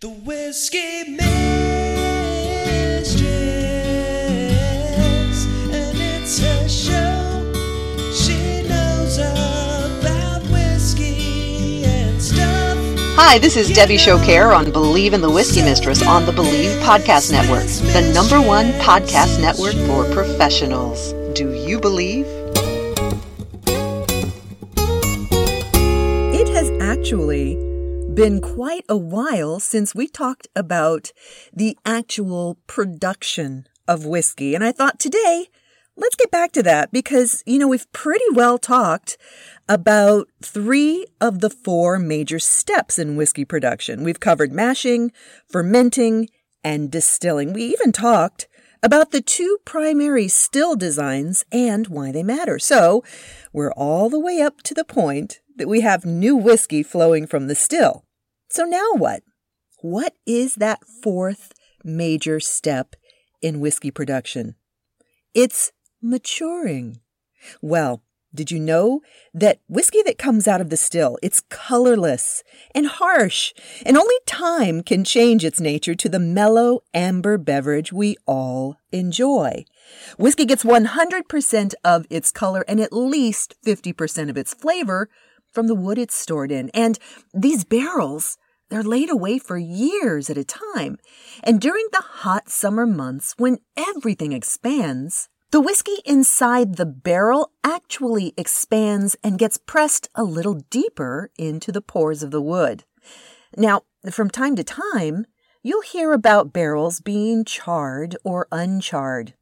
The Whiskey Mistress, and it's her show. She knows about whiskey and stuff. Hi, this is Debbie Showcare on Bleav in the Whiskey Mistress on the Bleav Podcast Network, the number one podcast network for professionals. Do you believe? It has actually been quite a while since we talked about the actual production of whiskey. And I thought today, let's get back to that because, you know, we've pretty well talked about three of the four major steps in whiskey production. We've covered mashing, fermenting, and distilling. We even talked about the two primary still designs and why they matter. So we're all the way up to the point that we have new whiskey flowing from the still. So now what? What is that fourth major step in whiskey production? It's maturing. Well, did you know that whiskey that comes out of the still, it's colorless and harsh, and only time can change its nature to the mellow amber beverage we all enjoy. Whiskey gets 100% of its color and at least 50% of its flavor from the wood it's stored in. And these barrels, they're laid away for years at a time. And during the hot summer months when everything expands, the whiskey inside the barrel actually expands and gets pressed a little deeper into the pores of the wood. Now, from time to time, you'll hear about barrels being charred or uncharred.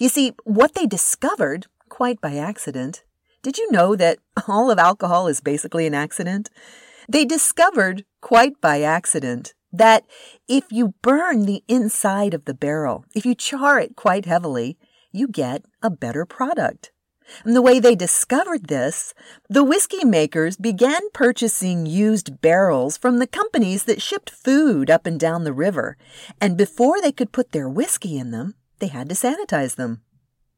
You see, what they discovered, quite by accident, did you know that all of alcohol is basically an accident? They discovered, quite by accident, that if you burn the inside of the barrel, if you char it quite heavily, you get a better product. And the way they discovered this, the whiskey makers began purchasing used barrels from the companies that shipped food up and down the river. And before they could put their whiskey in them, they had to sanitize them.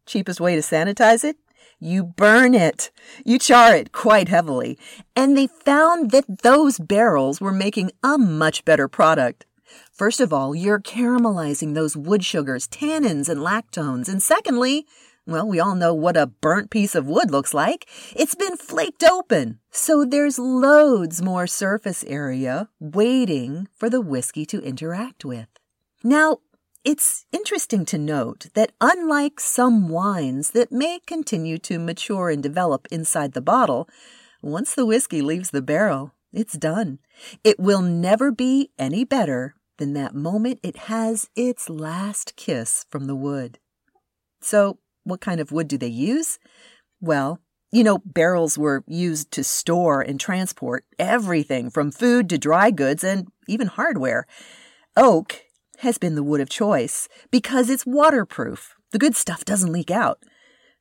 Cheapest way to sanitize it? You burn it. You char it quite heavily. And they found that those barrels were making a much better product. First of all, you're caramelizing those wood sugars, tannins, and lactones. And secondly, well, we all know what a burnt piece of wood looks like. It's been flaked open. So there's loads more surface area waiting for the whiskey to interact with. Now, it's interesting to note that unlike some wines that may continue to mature and develop inside the bottle, once the whiskey leaves the barrel, it's done. It will never be any better than that moment it has its last kiss from the wood. So, what kind of wood do they use? Well, you know, barrels were used to store and transport everything from food to dry goods and even hardware. Oak has been the wood of choice because it's waterproof. The good stuff doesn't leak out.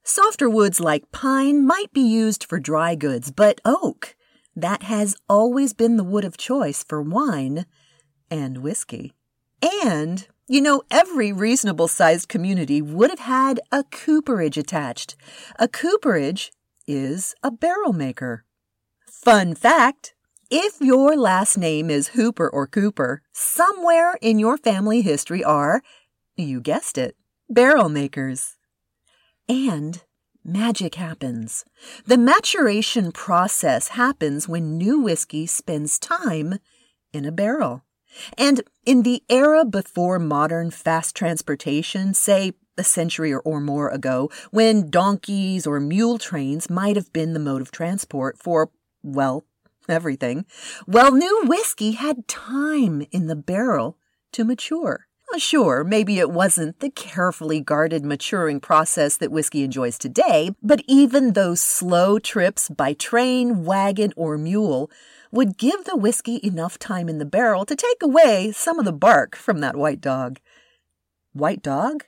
Softer woods like pine might be used for dry goods, but oak, that has always been the wood of choice for wine and whiskey. And, you know, every reasonable sized community would have had a cooperage attached. A cooperage is a barrel maker. Fun fact if your last name is Hooper or Cooper, somewhere in your family history are, you guessed it, barrel makers. And magic happens. The maturation process happens when new whiskey spends time in a barrel. And in the era before modern fast transportation, say a century or more ago, when donkeys or mule trains might have been the mode of transport for, well, everything, well, new whiskey had time in the barrel to mature. Sure, maybe it wasn't the carefully guarded maturing process that whiskey enjoys today, but even those slow trips by train, wagon, or mule would give the whiskey enough time in the barrel to take away some of the bark from that white dog. White dog?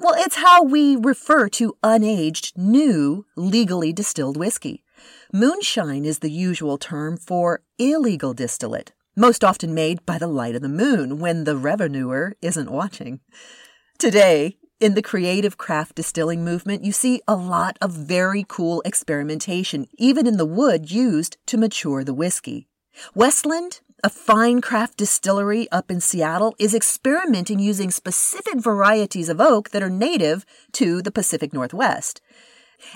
Well, it's how we refer to unaged, new, legally distilled whiskey. Moonshine is the usual term for illegal distillate, most often made by the light of the moon when the revenuer isn't watching. Today, in the creative craft distilling movement, you see a lot of very cool experimentation, even in the wood used to mature the whiskey. Westland, a fine craft distillery up in Seattle, is experimenting using specific varieties of oak that are native to the Pacific Northwest.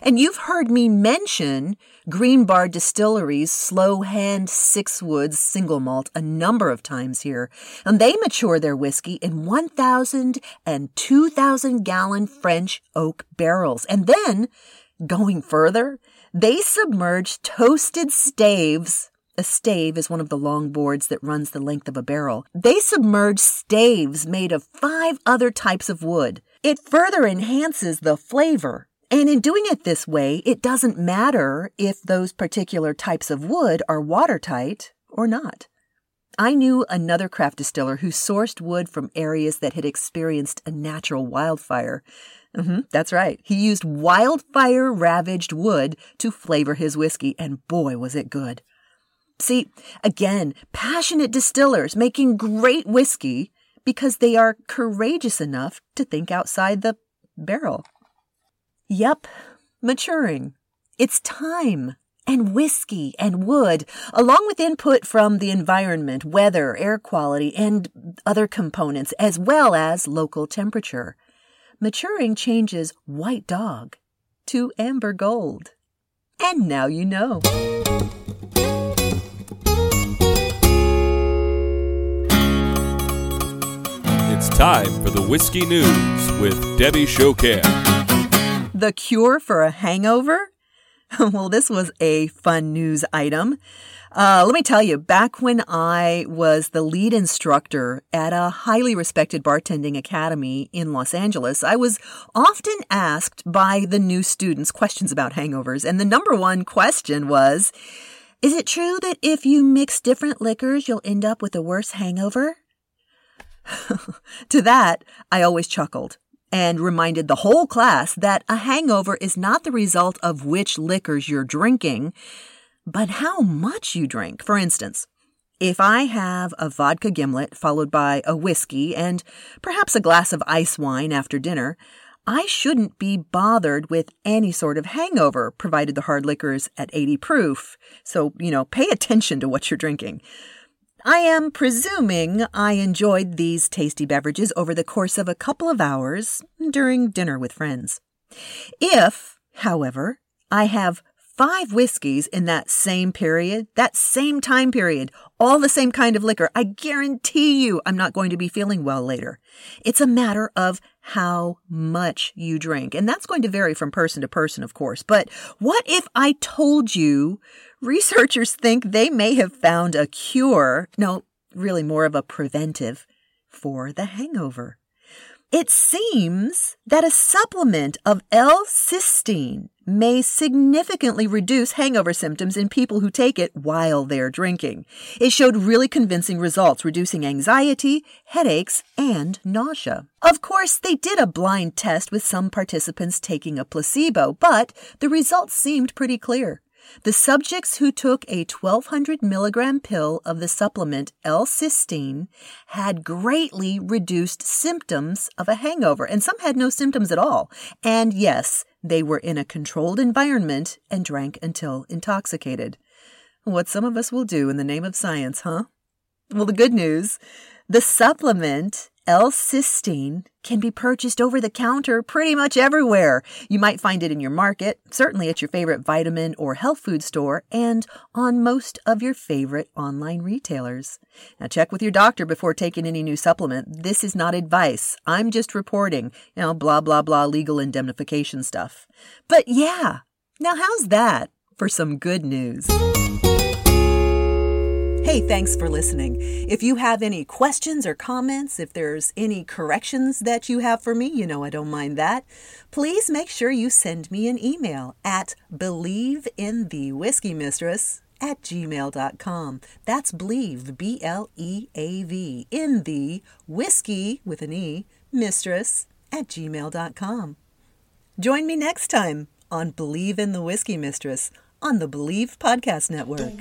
And you've heard me mention Green Bar Distillery's slow hand six woods single malt a number of times here. And they mature their whiskey in 1,000 and 2,000 gallon French oak barrels. And then, going further, they submerge toasted staves. A stave is one of the long boards that runs the length of a barrel. They submerge staves made of five other types of wood. It further enhances the flavor and in doing it this way, it doesn't matter if those particular types of wood are watertight or not. I knew another craft distiller who sourced wood from areas that had experienced a natural wildfire. Mm-hmm, that's right. He used wildfire ravaged wood to flavor his whiskey, and boy, was it good. See, again, passionate distillers making great whiskey because they are courageous enough to think outside the barrel. Yep, maturing. It's time. And whiskey and wood, along with input from the environment, weather, air quality, and other components, as well as local temperature. Maturing changes white dog to amber gold. And now you know. It's time for the Whiskey News with Debbie Chauquet. The cure for a hangover? well, this was a fun news item. Uh, let me tell you, back when I was the lead instructor at a highly respected bartending academy in Los Angeles, I was often asked by the new students questions about hangovers. And the number one question was, is it true that if you mix different liquors, you'll end up with a worse hangover? to that, I always chuckled and reminded the whole class that a hangover is not the result of which liquors you're drinking, but how much you drink. For instance, if I have a vodka gimlet followed by a whiskey and perhaps a glass of ice wine after dinner, I shouldn't be bothered with any sort of hangover, provided the hard liquor is at 80 proof. So, you know, pay attention to what you're drinking. I am presuming I enjoyed these tasty beverages over the course of a couple of hours during dinner with friends. If, however, I have five whiskeys in that same period, that same time period, all the same kind of liquor, I guarantee you I'm not going to be feeling well later. It's a matter of how much you drink. And that's going to vary from person to person, of course. But what if I told you researchers think they may have found a cure, no, really more of a preventive, for the hangover? It seems that a supplement of L-cysteine may significantly reduce hangover symptoms in people who take it while they're drinking. It showed really convincing results, reducing anxiety, headaches, and nausea. Of course, they did a blind test with some participants taking a placebo, but the results seemed pretty clear. The subjects who took a 1200 milligram pill of the supplement L-cysteine had greatly reduced symptoms of a hangover, and some had no symptoms at all. And yes, they were in a controlled environment and drank until intoxicated. What some of us will do in the name of science, huh? Well, the good news the supplement L-cysteine can be purchased over the counter pretty much everywhere. You might find it in your market, certainly at your favorite vitamin or health food store, and on most of your favorite online retailers. Now check with your doctor before taking any new supplement. This is not advice. I'm just reporting, you know, blah, blah, blah, legal indemnification stuff. But yeah, now how's that for some good news? Hey, thanks for listening. If you have any questions or comments, if there's any corrections that you have for me, you know I don't mind that. Please make sure you send me an email at believeinthe at gmail.com. That's believe, B L E A V, in the whiskey with an E, mistress at gmail.com. Join me next time on Bleav in the Whiskey Mistress on the Bleav Podcast Network.